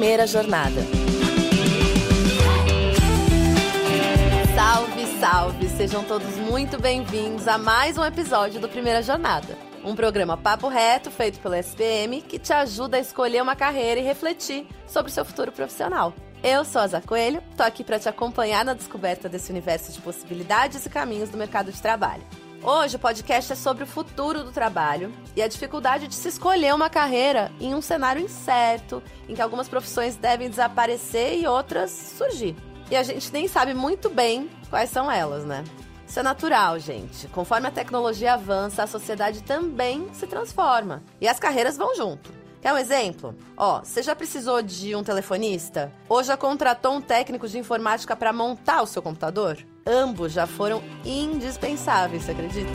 Primeira Jornada. Salve, salve! Sejam todos muito bem-vindos a mais um episódio do Primeira Jornada. Um programa papo reto feito pela SPM que te ajuda a escolher uma carreira e refletir sobre o seu futuro profissional. Eu sou a Zá Coelho, tô aqui para te acompanhar na descoberta desse universo de possibilidades e caminhos do mercado de trabalho. Hoje o podcast é sobre o futuro do trabalho e a dificuldade de se escolher uma carreira em um cenário incerto, em que algumas profissões devem desaparecer e outras surgir. E a gente nem sabe muito bem quais são elas, né? Isso é natural, gente. Conforme a tecnologia avança, a sociedade também se transforma e as carreiras vão junto. Quer um exemplo? Ó, você já precisou de um telefonista? Ou já contratou um técnico de informática para montar o seu computador? Ambos já foram indispensáveis, você acredita?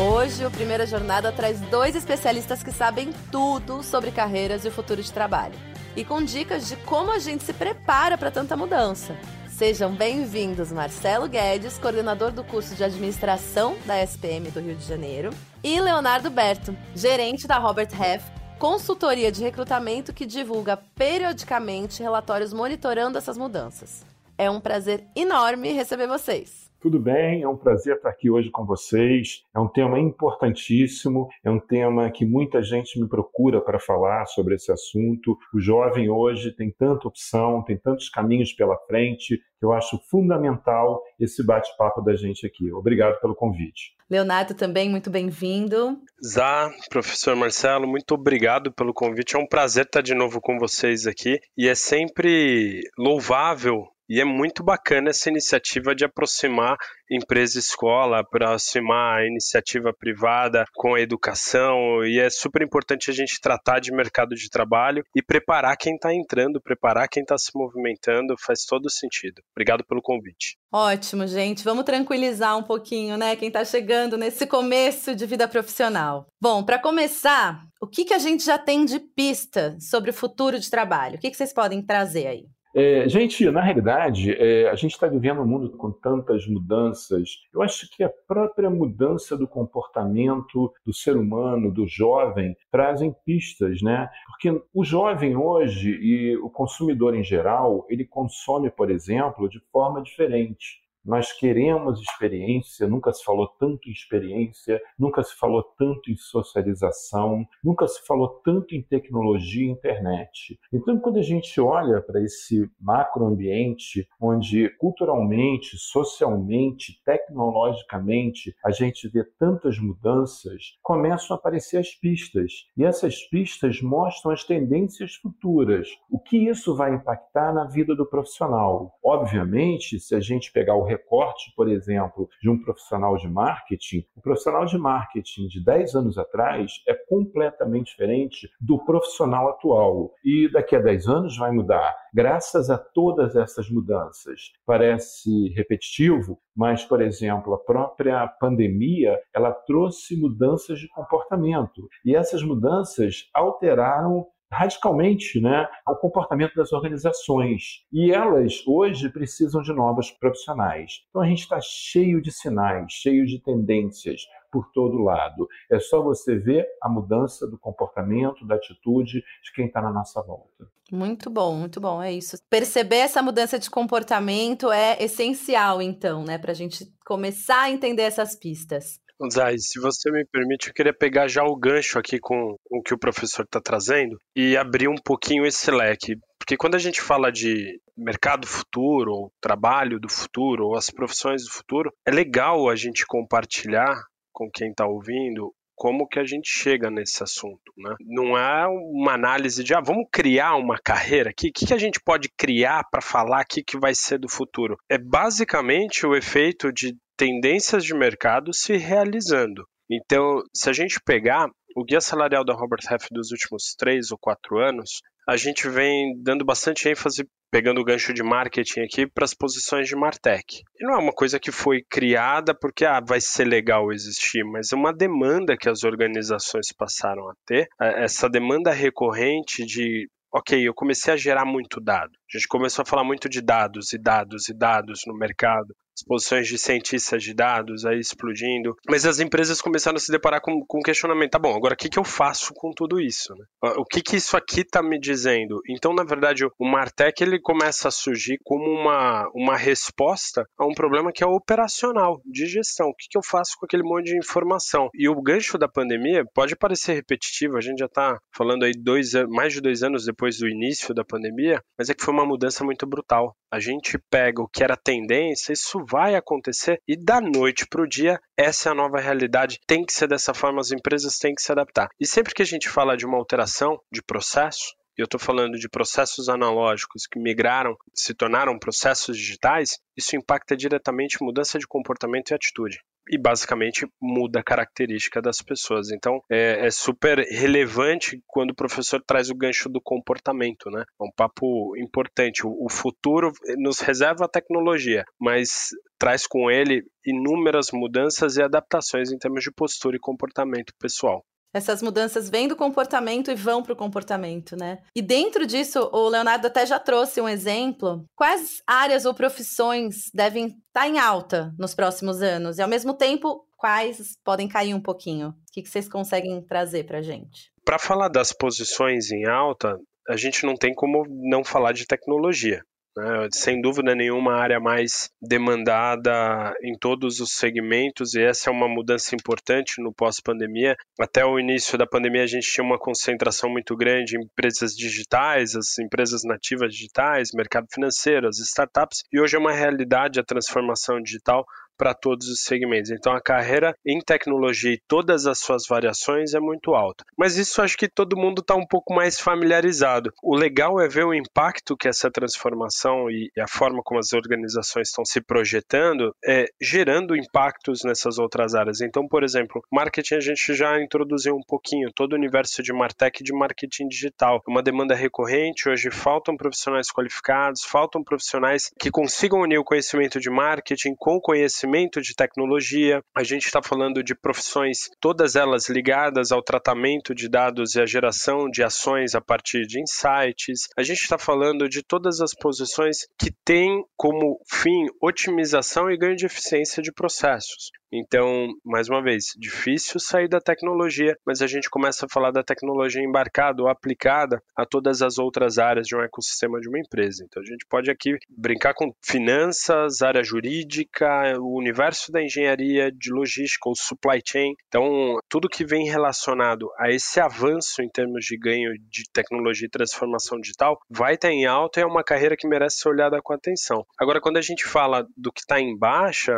Hoje, o Primeira Jornada traz dois especialistas que sabem tudo sobre carreiras e o futuro de trabalho. E com dicas de como a gente se prepara para tanta mudança. Sejam bem-vindos Marcelo Guedes, coordenador do curso de administração da SPM do Rio de Janeiro, e Leonardo Berto, gerente da Robert Half, consultoria de recrutamento que divulga periodicamente relatórios monitorando essas mudanças. É um prazer enorme receber vocês. Tudo bem? É um prazer estar aqui hoje com vocês. É um tema importantíssimo, é um tema que muita gente me procura para falar sobre esse assunto. O jovem hoje tem tanta opção, tem tantos caminhos pela frente, que eu acho fundamental esse bate-papo da gente aqui. Obrigado pelo convite. Leonardo também, muito bem-vindo. Zá, professor Marcelo, muito obrigado pelo convite. É um prazer estar de novo com vocês aqui e é sempre louvável e é muito bacana essa iniciativa de aproximar empresa escola, aproximar a iniciativa privada com a educação. E é super importante a gente tratar de mercado de trabalho e preparar quem está entrando, preparar quem está se movimentando. Faz todo sentido. Obrigado pelo convite. Ótimo, gente. Vamos tranquilizar um pouquinho, né? Quem está chegando nesse começo de vida profissional. Bom, para começar, o que, que a gente já tem de pista sobre o futuro de trabalho? O que, que vocês podem trazer aí? É, gente, na realidade, é, a gente está vivendo um mundo com tantas mudanças. Eu acho que a própria mudança do comportamento do ser humano, do jovem, trazem pistas, né? Porque o jovem hoje e o consumidor em geral, ele consome, por exemplo, de forma diferente. Nós queremos experiência, nunca se falou tanto em experiência, nunca se falou tanto em socialização, nunca se falou tanto em tecnologia e internet. Então, quando a gente olha para esse macroambiente, onde culturalmente, socialmente, tecnologicamente, a gente vê tantas mudanças, começam a aparecer as pistas. E essas pistas mostram as tendências futuras. O que isso vai impactar na vida do profissional? Obviamente, se a gente pegar o recorte, por exemplo, de um profissional de marketing, o profissional de marketing de 10 anos atrás é completamente diferente do profissional atual. E daqui a 10 anos vai mudar. Graças a todas essas mudanças. Parece repetitivo, mas, por exemplo, a própria pandemia, ela trouxe mudanças de comportamento. E essas mudanças alteraram radicalmente né, ao comportamento das organizações. E elas hoje precisam de novos profissionais. Então a gente está cheio de sinais, cheio de tendências por todo lado. É só você ver a mudança do comportamento, da atitude de quem está na nossa volta. Muito bom, muito bom, é isso. Perceber essa mudança de comportamento é essencial, então, né, para a gente começar a entender essas pistas. Zay, se você me permite, eu queria pegar já o gancho aqui com o que o professor está trazendo e abrir um pouquinho esse leque. Porque quando a gente fala de mercado futuro, ou trabalho do futuro, ou as profissões do futuro, é legal a gente compartilhar com quem está ouvindo como que a gente chega nesse assunto, né? Não é uma análise de, ah, vamos criar uma carreira aqui, o que, que a gente pode criar para falar aqui que vai ser do futuro? É basicamente o efeito de tendências de mercado se realizando. Então, se a gente pegar o guia salarial da Robert Half dos últimos três ou quatro anos, a gente vem dando bastante ênfase, pegando o gancho de marketing aqui, para as posições de Martech. E não é uma coisa que foi criada porque ah, vai ser legal existir, mas é uma demanda que as organizações passaram a ter. É, essa demanda recorrente de ok, eu comecei a gerar muito dado. A gente começou a falar muito de dados e dados e dados no mercado. Exposições de cientistas de dados aí explodindo, mas as empresas começaram a se deparar com, com um questionamento, tá bom, agora o que, que eu faço com tudo isso? Né? O que, que isso aqui está me dizendo? Então, na verdade, o Martech ele começa a surgir como uma, uma resposta a um problema que é operacional, de gestão. O que, que eu faço com aquele monte de informação? E o gancho da pandemia pode parecer repetitivo, a gente já está falando aí dois, mais de dois anos depois do início da pandemia, mas é que foi uma mudança muito brutal. A gente pega o que era tendência, isso vai acontecer e da noite para o dia, essa é a nova realidade. Tem que ser dessa forma, as empresas têm que se adaptar. E sempre que a gente fala de uma alteração de processo, e eu estou falando de processos analógicos que migraram, se tornaram processos digitais, isso impacta diretamente mudança de comportamento e atitude e basicamente muda a característica das pessoas. Então é, é, super relevante quando o professor traz o gancho do comportamento, né? É um papo importante. O, o futuro nos reserva a tecnologia, mas traz com ele inúmeras mudanças e adaptações em termos de postura e comportamento pessoal essas mudanças vêm do comportamento e vão para o comportamento, né? E dentro disso, o Leonardo até já trouxe um exemplo. Quais áreas ou profissões devem estar tá em alta nos próximos anos? E ao mesmo tempo, quais podem cair um pouquinho? O que, vocês conseguem trazer para a gente? Para falar das posições em alta, a gente não tem como não falar de tecnologia. Né? Sem dúvida nenhuma, a área mais demandada em todos os segmentos, e essa é uma mudança importante no pós-pandemia. Até o início da pandemia, a gente tinha uma concentração muito grande em empresas digitais, as empresas nativas digitais, mercado financeiro, as startups, e hoje é uma realidade a transformação digital para todos os segmentos. Então a carreira em tecnologia e todas as suas variações é muito alta. Mas isso acho que todo mundo está um pouco mais familiarizado. O legal é ver o impacto que essa transformação e a forma como as organizações estão se projetando é gerando impactos nessas outras áreas. Então, por exemplo, marketing a gente já introduziu um pouquinho todo o universo de martech e de marketing digital. Uma demanda recorrente, hoje faltam profissionais qualificados, faltam profissionais que consigam unir o conhecimento de marketing com o conhecimento conhecimento de tecnologia, a gente está falando de profissões, todas elas ligadas ao tratamento de dados e à geração de ações a partir de insights. A gente está falando de todas as posições que têm como fim otimização e ganho de eficiência de processos. Então, mais uma vez, difícil sair da tecnologia, mas a gente começa a falar da tecnologia embarcada ou aplicada a todas as outras áreas de um ecossistema de uma empresa. Então, a gente pode aqui brincar com finanças, área jurídica, o universo da engenharia, de logística, ou supply chain. Então, tudo que vem relacionado a esse avanço em termos de ganho de tecnologia e transformação digital vai estar em alta e é uma carreira que merece ser olhada com atenção. Agora, quando a gente fala do que está em baixa,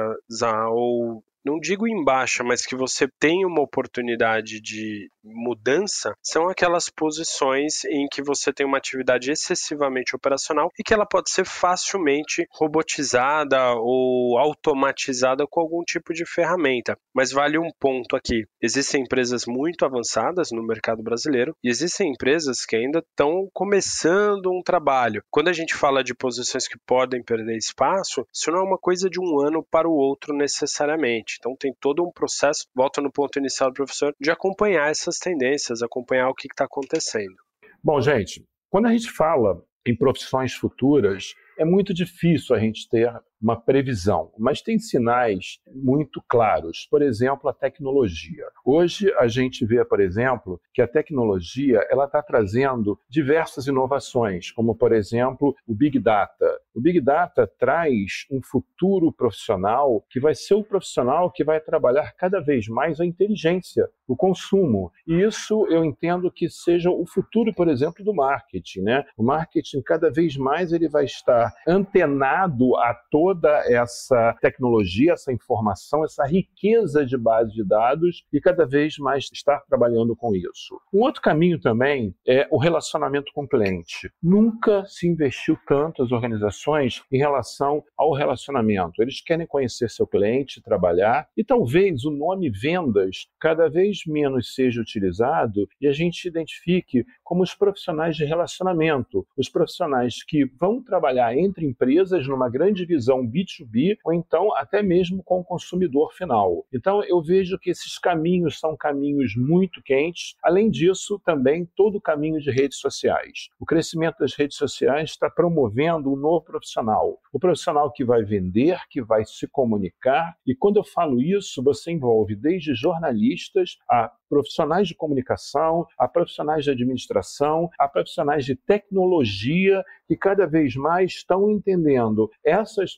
ou não digo em baixa, mas que você tem uma oportunidade de mudança, são aquelas posições em que você tem uma atividade excessivamente operacional e que ela pode ser facilmente robotizada ou automatizada com algum tipo de ferramenta. Mas vale um ponto aqui: existem empresas muito avançadas no mercado brasileiro e existem empresas que ainda estão começando um trabalho. Quando a gente fala de posições que podem perder espaço, isso não é uma coisa de um ano para o outro necessariamente. Então tem todo um processo, volta no ponto inicial do professor, de acompanhar essas tendências, acompanhar o que está acontecendo. Bom, gente, quando a gente fala em profissões futuras, é muito difícil a gente ter uma previsão, mas tem sinais muito claros. Por exemplo, a tecnologia. Hoje a gente vê, por exemplo, que a tecnologia ela está trazendo diversas inovações, como por exemplo o Big Data. O Big Data traz um futuro profissional que vai ser o profissional que vai trabalhar cada vez mais a inteligência, o consumo. E isso eu entendo que seja o futuro, por exemplo, do marketing. Né? O marketing cada vez mais ele vai estar antenado a todos toda essa tecnologia, essa informação, essa riqueza de base de dados e cada vez mais estar trabalhando com isso. Um outro caminho também é o relacionamento com o cliente. Nunca se investiu tanto as organizações em relação ao relacionamento. Eles querem conhecer seu cliente, trabalhar e talvez o nome vendas cada vez menos seja utilizado e a gente identifique como os profissionais de relacionamento, os profissionais que vão trabalhar entre empresas numa grande visão relação B2B ou então até mesmo com o consumidor final. Então eu vejo que esses caminhos são caminhos muito quentes. Além disso, também todo o caminho de redes sociais. O crescimento das redes sociais está promovendo um novo profissional. O profissional que vai vender, que vai se comunicar. E quando eu falo isso, você envolve desde jornalistas a profissionais de comunicação, a profissionais de administração, a profissionais de tecnologia que cada vez mais estão entendendo essas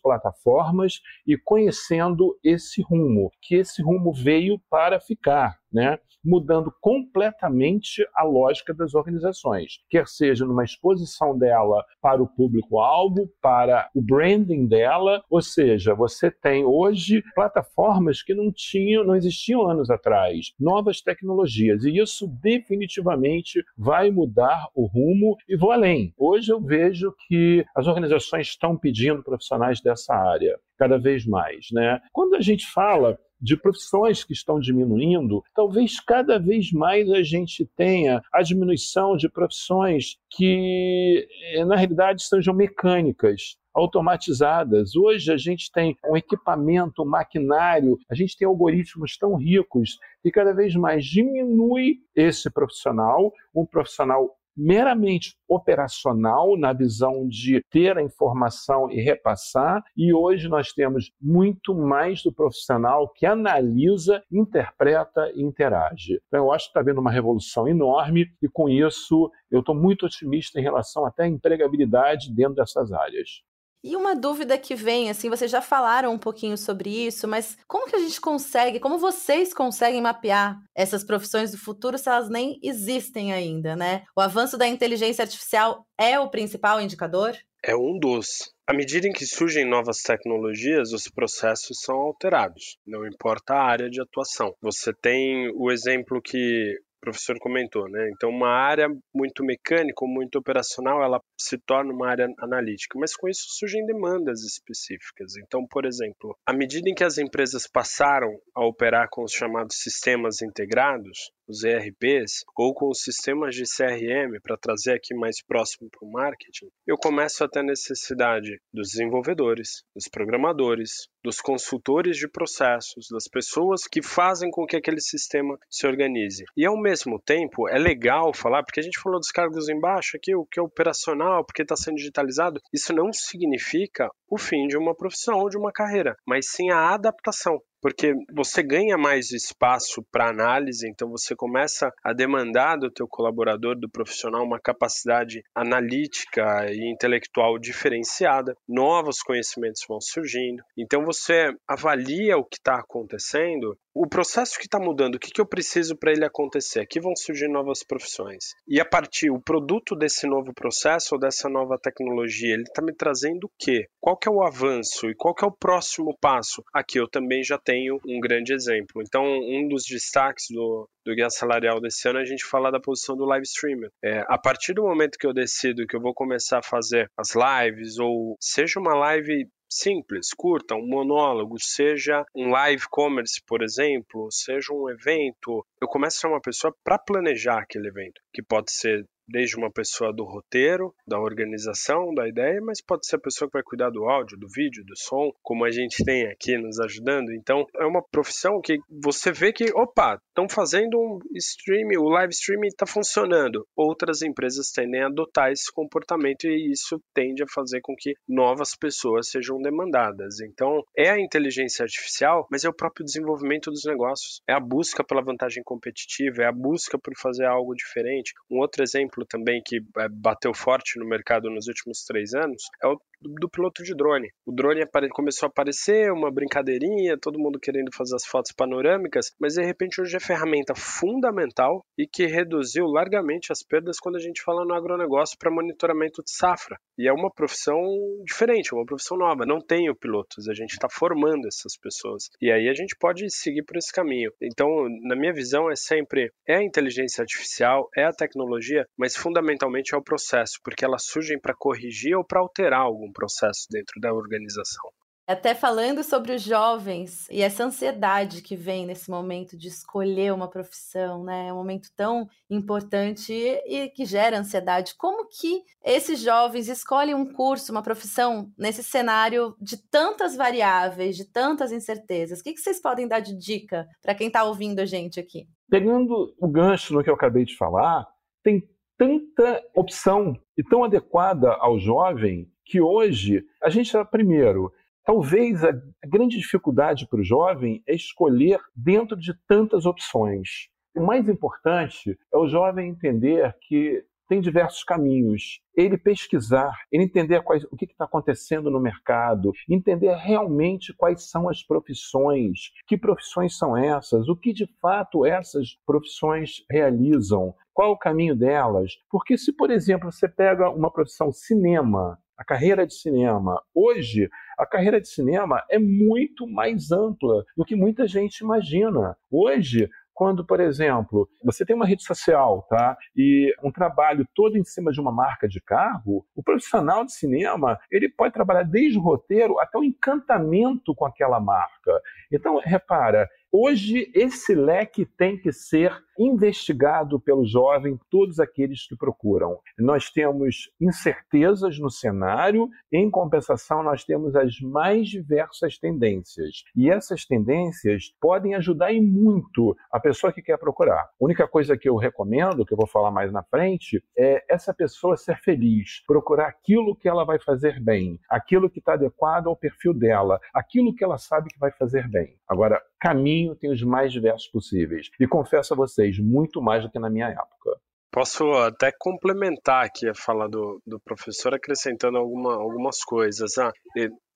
e conhecendo esse rumo, que esse rumo veio para ficar. Né, mudando completamente a lógica das organizações, quer seja numa exposição dela para o público-alvo, para o branding dela, ou seja, você tem hoje plataformas que não tinham, não existiam anos atrás, novas tecnologias, e isso definitivamente vai mudar o rumo e vou além. Hoje eu vejo que as organizações estão pedindo profissionais dessa área cada vez mais. Né? Quando a gente fala de profissões que estão diminuindo, talvez cada vez mais a gente tenha a diminuição de profissões que, eh, na realidade, sejam mecânicas automatizadas. Hoje a gente tem um equipamento, um maquinário, a gente tem algoritmos tão ricos que cada vez mais diminui esse profissional, um profissional meramente operacional, na visão de ter a informação e repassar, e hoje nós temos muito mais do profissional que analisa, interpreta e interage. Então, eu acho que está havendo uma revolução enorme, e com isso eu estou muito otimista em relação até à empregabilidade dentro dessas áreas. E uma dúvida que vem, assim, vocês já falaram um pouquinho sobre isso, mas como que a gente consegue, como vocês conseguem mapear essas profissões do futuro se elas nem existem ainda, né? O avanço da inteligência artificial é o principal indicador? É um dos. À medida em que surgem novas tecnologias, os processos são alterados, não importa a área de atuação. Você tem o exemplo que professor comentou, né? Então, uma área muito mecânica muito operacional, ela se torna uma área analítica, mas com isso surgem demandas específicas. Então, por exemplo, à medida em que as empresas passaram a operar com os chamados sistemas integrados, os ERPs, ou com os sistemas de CRM, para trazer aqui mais próximo para o marketing, eu começo a ter necessidade dos desenvolvedores, dos programadores, dos consultores de processos, das pessoas que fazem com que aquele sistema se organize. E ao mesmo tempo, é legal falar, porque a gente falou dos cargos embaixo aqui, o que é operacional, porque está sendo digitalizado, isso não significa o fim de uma profissão ou de uma carreira, mas sim a adaptação porque você ganha mais espaço para análise, então você começa a demandar do teu colaborador, do profissional, uma capacidade analítica e intelectual diferenciada, novos conhecimentos vão surgindo, então você avalia o que está acontecendo o processo que está mudando, o que, que eu preciso para ele acontecer? Aqui vão surgir novas profissões. E a partir, o produto desse novo processo ou dessa nova tecnologia, ele está me trazendo o quê? Qual que é o avanço e qual que é o próximo passo? Aqui eu também já tenho um grande exemplo. Então, um dos destaques do, do Guia Salarial desse ano, a gente fala da posição do live streamer. É, a partir do momento que eu decido que eu vou começar a fazer as lives, ou seja uma live simples, curta, um monólogo, seja um live commerce, por exemplo, seja um evento, eu começo a ser uma pessoa para planejar aquele evento, que pode ser desde uma pessoa do roteiro, da organização, da ideia, mas pode ser a pessoa que vai cuidar do áudio, do vídeo, do som, como a gente tem aqui nos ajudando. Então, é uma profissão que você vê que, opa, estão fazendo um streaming, o live streaming está funcionando. Outras empresas tendem a adotar esse comportamento e isso tende a fazer com que novas pessoas sejam demandadas. Então, é a inteligência artificial, mas é o próprio desenvolvimento dos negócios. É a busca pela vantagem competitiva, é a busca por fazer algo diferente. Um outro exemplo também que é, bateu forte no mercado nos últimos três anos é o do, do piloto de drone. O drone começou a aparecer, uma brincadeirinha, todo mundo querendo fazer as fotos panorâmicas, mas de repente hoje é ferramenta fundamental e que reduziu largamente as perdas quando a gente fala no agronegócio para monitoramento de safra. E é uma profissão diferente, uma profissão nova. Não tenho pilotos, a gente está formando essas pessoas. E aí a gente pode seguir por esse caminho. Então, na minha visão, é sempre é a inteligência artificial, é a tecnologia, mas fundamentalmente é o processo, porque elas surgem para corrigir ou para alterar algum processo dentro da organização. Até falando sobre os jovens e essa ansiedade que vem nesse momento de escolher uma profissão, né? É um momento tão importante e que gera ansiedade. Como que esses jovens escolhem um curso, uma profissão nesse cenário de tantas variáveis, de tantas incertezas? O que, vocês podem dar de dica para quem está ouvindo a gente aqui? Pegando o gancho no que eu acabei de falar, tem tanta opção e tão adequada ao jovem que hoje a gente, primeiro, Talvez a grande dificuldade para o jovem é escolher dentro de tantas opções. O mais importante é o jovem entender que tem diversos caminhos. Ele pesquisar, ele entender quais, o que está acontecendo no mercado, entender realmente quais são as profissões, que profissões são essas, o que de fato essas profissões realizam, qual o caminho delas. Porque se, por exemplo, você pega uma profissão cinema, a carreira de cinema. Hoje, a carreira de cinema é muito mais ampla do que muita gente imagina. Hoje, quando, por exemplo, você tem uma rede social, tá? E um trabalho todo em cima de uma marca de carro, o profissional de cinema, ele pode trabalhar desde o roteiro até o encantamento com aquela marca. Então, repara, Hoje, esse leque tem que ser investigado pelo jovem, todos aqueles que procuram. Nós temos incertezas no cenário, em compensação, nós temos as mais diversas tendências. E essas tendências podem ajudar em muito a pessoa que quer procurar. A única coisa que eu recomendo, que eu vou falar mais na frente, é essa pessoa ser feliz, procurar aquilo que ela vai fazer bem, aquilo que está adequado ao perfil dela, aquilo que ela sabe que vai fazer bem. Agora, caminho tem os mais diversos possíveis. E confesso a vocês, muito mais do que na minha época. Posso até complementar aqui a fala do, do professor, acrescentando alguma, algumas coisas. Ah,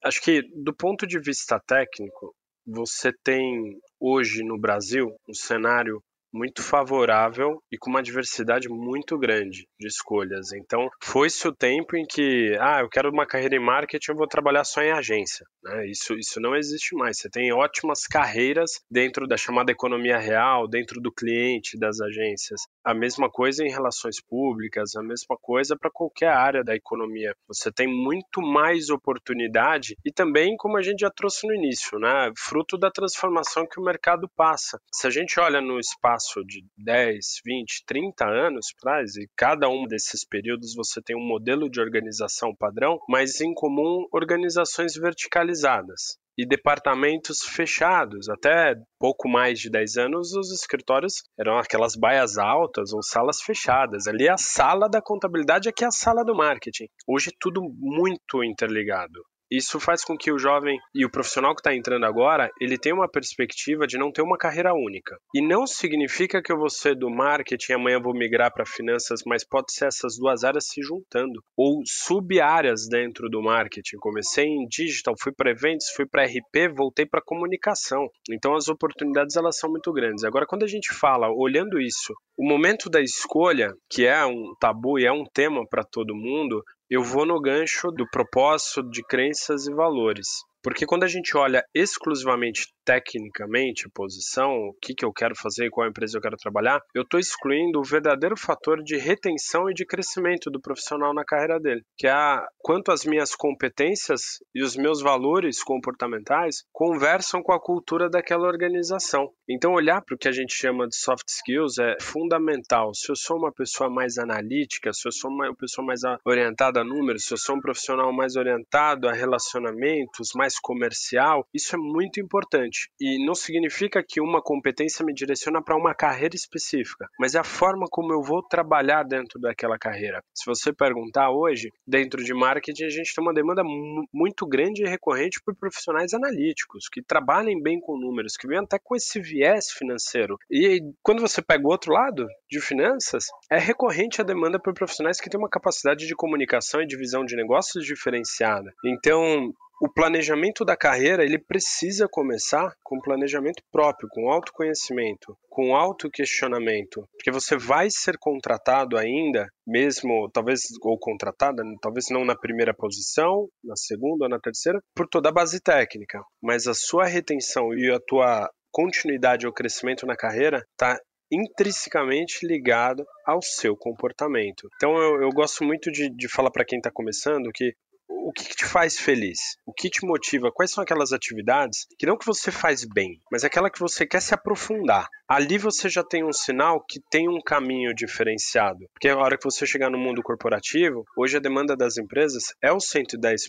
acho que, do ponto de vista técnico, você tem hoje no Brasil um cenário muito favorável e com uma diversidade muito grande de escolhas. Então, foi-se o tempo em que, ah, eu quero uma carreira em marketing, eu vou trabalhar só em agência. Né? Isso, isso não existe mais. Você tem ótimas carreiras dentro da chamada economia real, dentro do cliente das agências. A mesma coisa em relações públicas, a mesma coisa para qualquer área da economia. Você tem muito mais oportunidade e também, como a gente já trouxe no início, né, fruto da transformação que o mercado passa. Se a gente olha no espaço espaço de 10, 20, 30 anos atrás, e cada um desses períodos você tem um modelo de organização padrão, mas em comum organizações verticalizadas e departamentos fechados. Até pouco mais de 10 anos, os escritórios eram aquelas baias altas ou salas fechadas. Ali a sala da contabilidade é que é a sala do marketing. Hoje é tudo muito interligado. Isso faz com que o jovem e o profissional que está entrando agora, ele tenha uma perspectiva de não ter uma carreira única. E não significa que eu vou ser do marketing amanhã vou migrar para finanças, mas pode ser essas duas áreas se juntando. Ou sub-áreas dentro do marketing. Comecei em digital, fui para eventos, fui para RP, voltei para comunicação. Então as oportunidades elas são muito grandes. Agora quando a gente fala, olhando isso, o momento da escolha, que é um tabu e é um tema para todo mundo, eu vou no gancho do propósito de crenças e valores. Porque quando a gente olha exclusivamente tecnicamente a posição, o que, que eu quero fazer, qual empresa eu quero trabalhar, eu estou excluindo o verdadeiro fator de retenção e de crescimento do profissional na carreira dele, que é quanto as minhas competências e os meus valores comportamentais conversam com a cultura daquela organização. Então, olhar para o que a gente chama de soft skills é fundamental. Se eu sou uma pessoa mais analítica, se eu sou uma pessoa mais orientada a números, se eu sou um profissional mais orientado a relacionamentos, mais comercial, isso é muito importante. E não significa que uma competência me direciona para uma carreira específica, mas é a forma como eu vou trabalhar dentro daquela carreira. Se você perguntar hoje, dentro de marketing, a gente tem uma demanda muito grande e recorrente por profissionais analíticos, que trabalhem bem com números, que vêm até com esse viés financeiro. E quando você pega o outro lado de finanças, é recorrente a demanda por profissionais que têm uma capacidade de comunicação e de visão de negócios diferenciada. Então, o planejamento da carreira ele precisa começar com planejamento próprio, com autoconhecimento, com autoquestionamento, porque você vai ser contratado ainda, mesmo talvez ou contratada, talvez não na primeira posição, na segunda ou na terceira, por toda a base técnica, mas a sua retenção e a tua continuidade ou crescimento na carreira está intrinsecamente ligado ao seu comportamento. Então eu, eu gosto muito de, de falar para quem está começando que o que, que te faz feliz? O que te motiva? Quais são aquelas atividades que não que você faz bem, mas aquela que você quer se aprofundar? Ali você já tem um sinal que tem um caminho diferenciado. Porque a hora que você chegar no mundo corporativo, hoje a demanda das empresas é o 110%.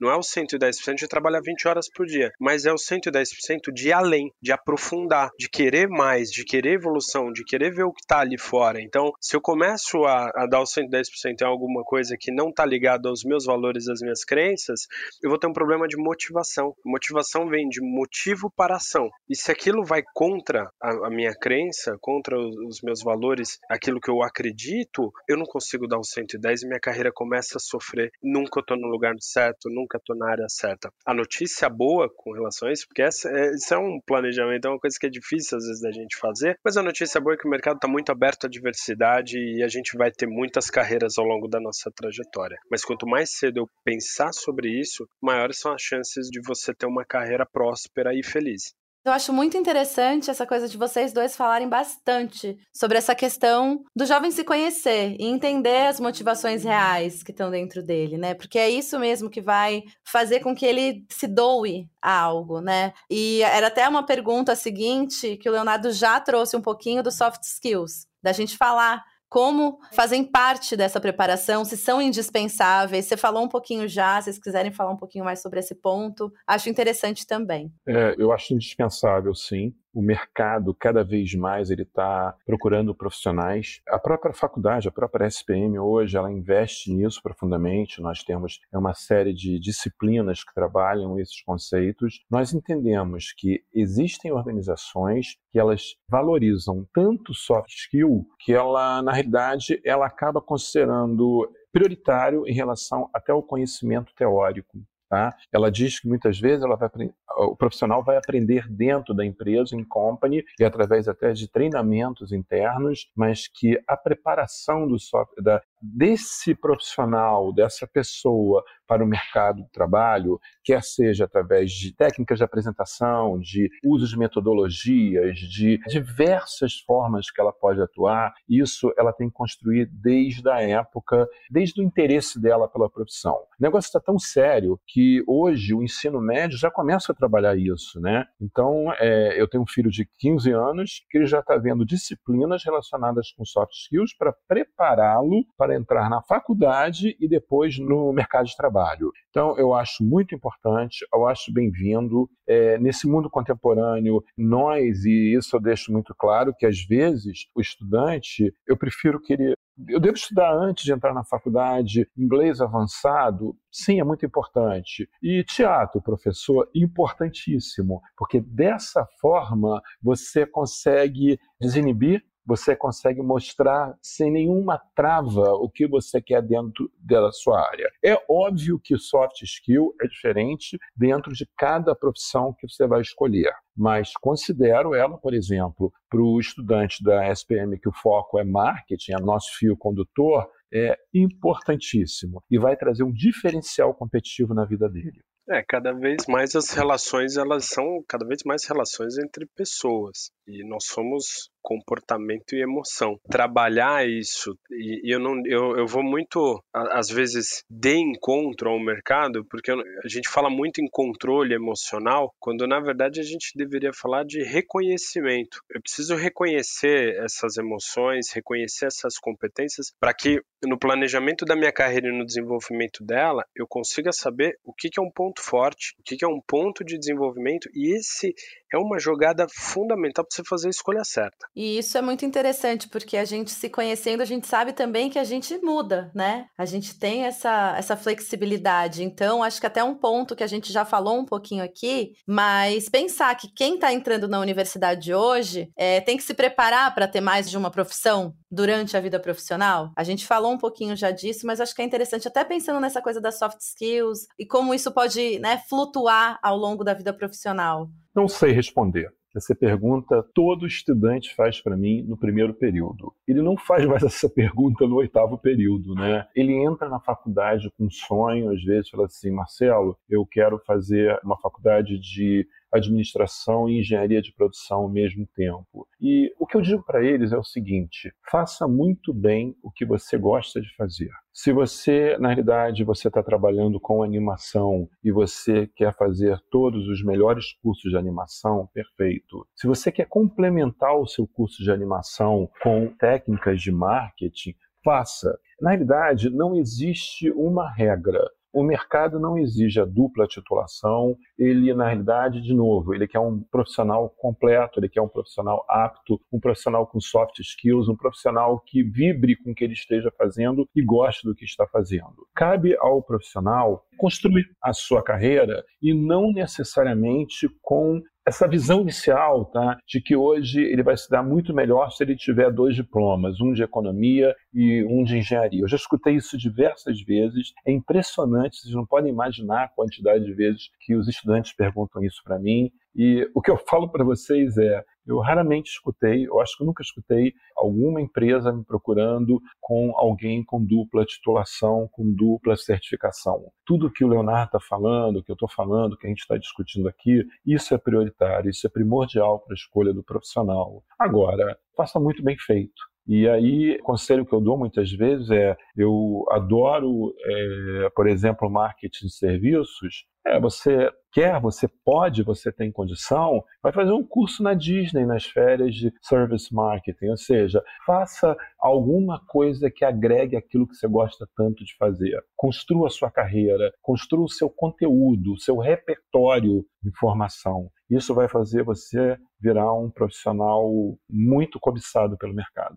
Não é o 110% de trabalhar 20 horas por dia, mas é o 110% de ir além, de aprofundar, de querer mais, de querer evolução, de querer ver o que está ali fora. Então, se eu começo a, a dar o 110% em alguma coisa que não está ligado aos meus valores, às minhas crenças, eu vou ter um problema de motivação. Motivação vem de motivo para ação. E se aquilo vai contra a, a minha crença, contra os, meus valores, aquilo que eu acredito, eu não consigo dar o 110 e minha carreira começa a sofrer. Nunca estou no lugar certo, nunca estou na área certa. A notícia boa com relação a isso, porque essa, é, isso é um planejamento, é uma coisa que é difícil às vezes da gente fazer, mas a notícia boa é que o mercado está muito aberto à diversidade e a gente vai ter muitas carreiras ao longo da nossa trajetória. Mas quanto mais cedo eu pensar sobre isso, maiores são as chances de você ter uma carreira próspera e feliz. Eu acho muito interessante essa coisa de vocês dois falarem bastante sobre essa questão do jovem se conhecer e entender as motivações reais que estão dentro dele, né? Porque é isso mesmo que vai fazer com que ele se doe a algo, né? E era até uma pergunta seguinte que o Leonardo já trouxe um pouquinho dos soft skills, da gente falar como fazem parte dessa preparação, se são indispensáveis. Você falou um pouquinho já, se vocês quiserem falar um pouquinho mais sobre esse ponto, acho interessante também. É, eu acho indispensável, sim o mercado cada vez mais ele está procurando profissionais. A própria faculdade, a própria SPM hoje, ela investe nisso profundamente. Nós temos uma série de disciplinas que trabalham esses conceitos. Nós entendemos que existem organizações que elas valorizam tanto soft skill que ela, na realidade, ela acaba considerando prioritário em relação até ao conhecimento teórico. Tá? Ela diz que muitas vezes vai, o profissional vai aprender dentro da empresa, em company, e através até de treinamentos internos, mas que a preparação do software, da, desse profissional, dessa pessoa para o mercado de trabalho, quer seja através de técnicas de apresentação, de uso de metodologias, de diversas formas que ela pode atuar, isso ela tem que construir desde a época, desde o interesse dela pela profissão. O negócio está tão sério que hoje o ensino médio já começa a trabalhar isso, né? Então, é, eu tenho um filho de 15 anos que ele já está vendo disciplinas relacionadas com soft skills para prepará-lo para entrar na faculdade e depois no mercado de trabalho. Então, eu acho muito importante, eu acho bem-vindo. É, nesse mundo contemporâneo, nós, e isso eu deixo muito claro, que às vezes o estudante, eu prefiro que ele. Eu devo estudar antes de entrar na faculdade, inglês avançado, sim, é muito importante. E teatro, professor, importantíssimo, porque dessa forma você consegue desinibir você consegue mostrar sem nenhuma trava o que você quer dentro da sua área. É óbvio que soft skill é diferente dentro de cada profissão que você vai escolher, mas considero ela, por exemplo, para o estudante da SPM que o foco é marketing, é nosso fio condutor, é importantíssimo e vai trazer um diferencial competitivo na vida dele. É, cada vez mais as relações, elas são cada vez mais relações entre pessoas. E nós somos comportamento e emoção. Trabalhar isso, e, eu não eu, eu vou muito, às vezes, de encontro ao mercado, porque a gente fala muito em controle emocional, quando na verdade a gente deveria falar de reconhecimento. Eu preciso reconhecer essas emoções, reconhecer essas competências, para que no planejamento da minha carreira e no desenvolvimento dela, eu consiga saber o que, que é um ponto forte, o que, que é um ponto de desenvolvimento, e esse é uma jogada fundamental para você fazer a escolha certa. E isso é muito interessante, porque a gente se conhecendo, a gente sabe também que a gente muda, né? A gente tem essa, essa flexibilidade. Então, acho que até um ponto que a gente já falou um pouquinho aqui, mas pensar que quem está entrando na universidade hoje é, tem que se preparar para ter mais de uma profissão durante a vida profissional. A gente falou um pouquinho já disso, mas acho que é interessante, até pensando nessa coisa das soft skills e como isso pode né, flutuar ao longo da vida profissional. Não sei responder. Essa pergunta todo estudante faz para mim no primeiro período. Ele não faz mais essa pergunta no oitavo período, né? Ele entra na faculdade com um sonho, às vezes fala assim, Marcelo, eu quero fazer uma faculdade de administração e engenharia de produção ao mesmo tempo. E o que eu digo para eles é o seguinte: faça muito bem o que você gosta de fazer. Se você, na realidade, você está trabalhando com animação e você quer fazer todos os melhores cursos de animação, perfeito. Se você quer complementar o seu curso de animação com técnicas de marketing, faça. Na realidade, não existe uma regra. O mercado não exige a dupla titulação, ele, na realidade, de novo, ele quer um profissional completo, ele quer um profissional apto, um profissional com soft skills, um profissional que vibre com o que ele esteja fazendo e goste do que está fazendo. Cabe ao profissional construir a sua carreira e não necessariamente com essa visão inicial tá, de que hoje ele vai se dar muito melhor se ele tiver dois diplomas, um de economia e um de engenharia. Eu já escutei isso diversas vezes, é impressionante, vocês não podem imaginar a quantidade de vezes que os estudantes perguntam isso para mim. E o que eu falo para vocês é: eu raramente escutei, eu acho que nunca escutei alguma empresa me procurando com alguém com dupla titulação, com dupla certificação. Tudo que o Leonardo está falando, que eu estou falando, que a gente está discutindo aqui, isso é prioritário, isso é primordial para a escolha do profissional. Agora, faça muito bem feito. E aí, o conselho que eu dou muitas vezes é: eu adoro, é, por exemplo, marketing de serviços. É, você quer, você pode, você tem condição, vai fazer um curso na Disney nas férias de service marketing, ou seja, faça alguma coisa que agregue aquilo que você gosta tanto de fazer. Construa a sua carreira, construa o seu conteúdo, o seu repertório de formação. Isso vai fazer você virar um profissional muito cobiçado pelo mercado.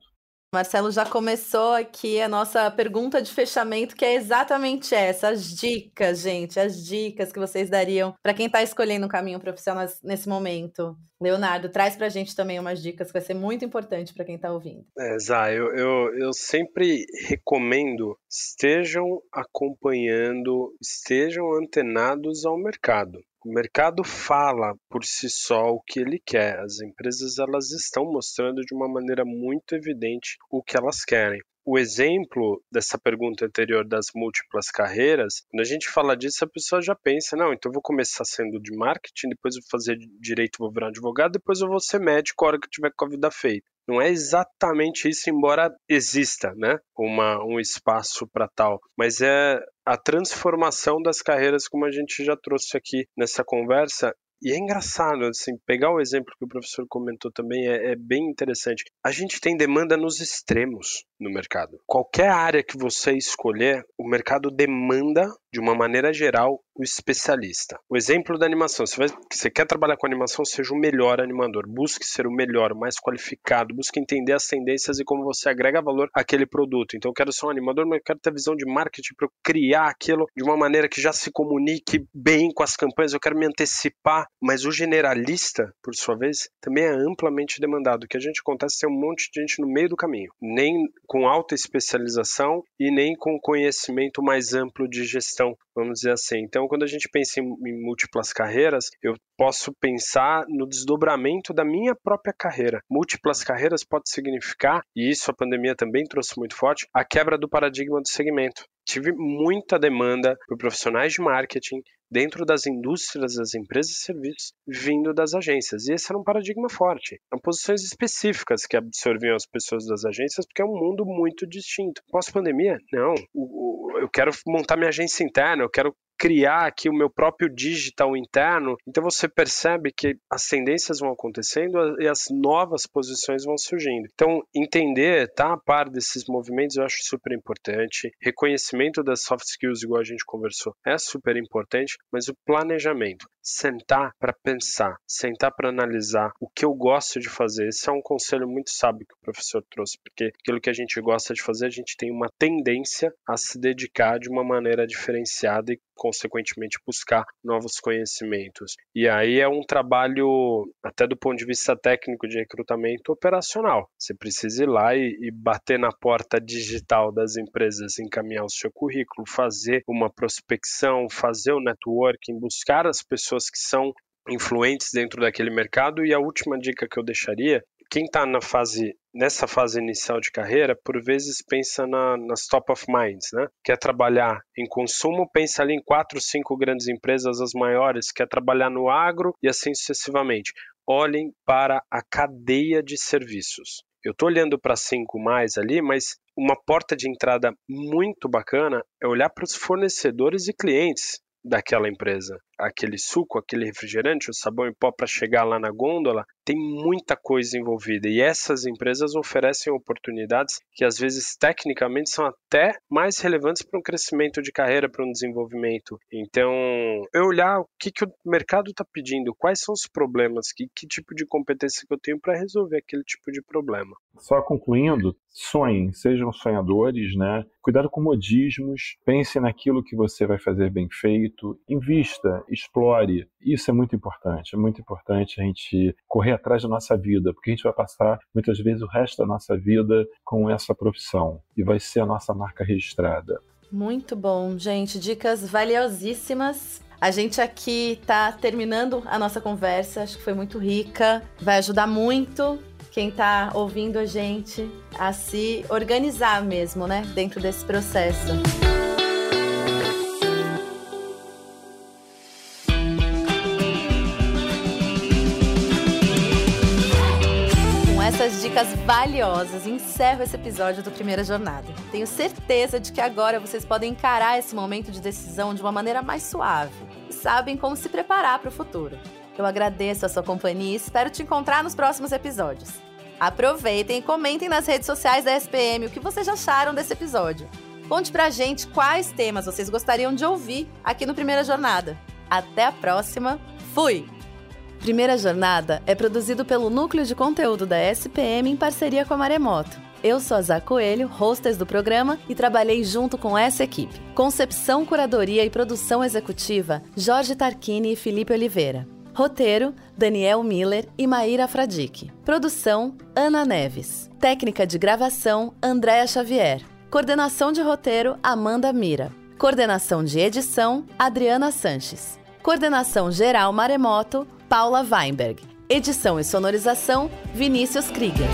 Marcelo já começou aqui a nossa pergunta de fechamento, que é exatamente essa: as dicas, gente, as dicas que vocês dariam para quem está escolhendo um caminho profissional nesse momento. Leonardo, traz para a gente também umas dicas que vai ser muito importante para quem está ouvindo. É, Zá, eu, eu, eu sempre recomendo estejam acompanhando, estejam antenados ao mercado. O mercado fala por si só o que ele quer. As empresas elas estão mostrando de uma maneira muito evidente o que elas querem. O exemplo dessa pergunta anterior das múltiplas carreiras, quando a gente fala disso, a pessoa já pensa, não, então eu vou começar sendo de marketing, depois vou fazer direito, vou virar advogado, depois eu vou ser médico a hora que eu tiver com a vida feita. Não é exatamente isso, embora exista né, uma, um espaço para tal, mas é a transformação das carreiras, como a gente já trouxe aqui nessa conversa, e é engraçado, assim, pegar o exemplo que o professor comentou também é, é, bem interessante. A gente tem demanda nos extremos no mercado. Qualquer área que você escolher, o mercado demanda, de uma maneira geral, o especialista. O exemplo da animação. Vai, você quer trabalhar com animação, seja o melhor animador. Busque ser o melhor, o mais qualificado. Busque entender as tendências e como você agrega valor àquele produto. Então, eu quero ser um animador, mas eu quero ter visão de marketing para criar aquilo de uma maneira que já se comunique bem com as campanhas. Eu quero me antecipar mas o generalista, por sua vez, também é amplamente demandado. O que a gente acontece é um monte de gente no meio do caminho, nem com alta especialização e nem com conhecimento mais amplo de gestão, vamos dizer assim. Então, quando a gente pensa em, em múltiplas carreiras, eu posso pensar no desdobramento da minha própria carreira. Múltiplas carreiras pode significar, e isso a pandemia também trouxe muito forte, a quebra do paradigma do segmento tive muita demanda por profissionais de marketing dentro das indústrias, das empresas de serviços, vindo das agências. E esse era um paradigma forte. Eram posições específicas que absorviam as pessoas das agências, porque é um mundo muito distinto. Pós-pandemia, não. Eu quero montar minha agência interna, eu quero criar aqui o meu próprio digital interno. Então você percebe que as tendências vão acontecendo e as novas posições vão surgindo. Então entender, tá a par desses movimentos eu acho super importante. Reconhecimento das soft skills, igual a gente conversou, é super importante, mas o planejamento, sentar para pensar, sentar para analisar o que eu gosto de fazer. Esse é um conselho muito sábio que o professor trouxe, porque aquilo que a gente gosta de fazer, a gente tem uma tendência a se dedicar de uma maneira diferenciada e consequentemente buscar novos conhecimentos. E aí é um trabalho, até do ponto de vista técnico de recrutamento operacional. Você precisa ir lá e, e bater na porta digital das empresas, encaminhar o seu currículo, fazer uma prospecção, fazer o networking, buscar as pessoas que são influentes dentro daquele mercado. E a última dica que eu deixaria quem está na fase nessa fase inicial de carreira, por vezes pensa na, nas top of minds, né? Quer trabalhar em consumo, pensa ali em quatro, cinco grandes empresas, as maiores, quer trabalhar no agro e assim sucessivamente. Olhem para a cadeia de serviços. Eu estou olhando para cinco mais ali, mas uma porta de entrada muito bacana é olhar para os fornecedores e clientes daquela empresa. Aquele suco, aquele refrigerante, o sabão em pó para chegar lá na gôndola, tem muita coisa envolvida e essas empresas oferecem oportunidades que às vezes tecnicamente são até mais relevantes para um crescimento de carreira, para um desenvolvimento. Então, eu olhar o que, que o mercado está pedindo, quais são os problemas, que, que tipo de competência que eu tenho para resolver aquele tipo de problema. Só concluindo, sonhem, sejam sonhadores, né? Cuidado com modismos, pense naquilo que você vai fazer bem feito, invista, explore. Isso é muito importante, é muito importante a gente correr atrás da nossa vida, porque a gente vai passar muitas vezes o resto da nossa vida com essa profissão e vai ser a nossa marca registrada. Muito bom, gente. Dicas valiosíssimas. A gente aqui está terminando a nossa conversa, acho que foi muito rica, vai ajudar muito quem está ouvindo a gente a se organizar mesmo, né, dentro desse processo. Dicas valiosas, encerro esse episódio do Primeira Jornada. Tenho certeza de que agora vocês podem encarar esse momento de decisão de uma maneira mais suave e sabem como se preparar para o futuro. Eu agradeço a sua companhia e espero te encontrar nos próximos episódios. Aproveitem e comentem nas redes sociais da SPM o que vocês acharam desse episódio. Conte pra gente quais temas vocês gostariam de ouvir aqui no Primeira Jornada. Até a próxima. Fui! Primeira Jornada é produzido pelo Núcleo de Conteúdo da SPM em parceria com a Maremoto. Eu sou a Zá Coelho, hostess do programa, e trabalhei junto com essa equipe. Concepção, curadoria e produção executiva, Jorge Tarquini e Felipe Oliveira. Roteiro: Daniel Miller e Maíra Fradique. Produção: Ana Neves. Técnica de gravação: Andréa Xavier. Coordenação de roteiro: Amanda Mira. Coordenação de edição: Adriana Sanches. Coordenação geral Maremoto: Paula Weinberg. Edição e sonorização: Vinícius Krieger.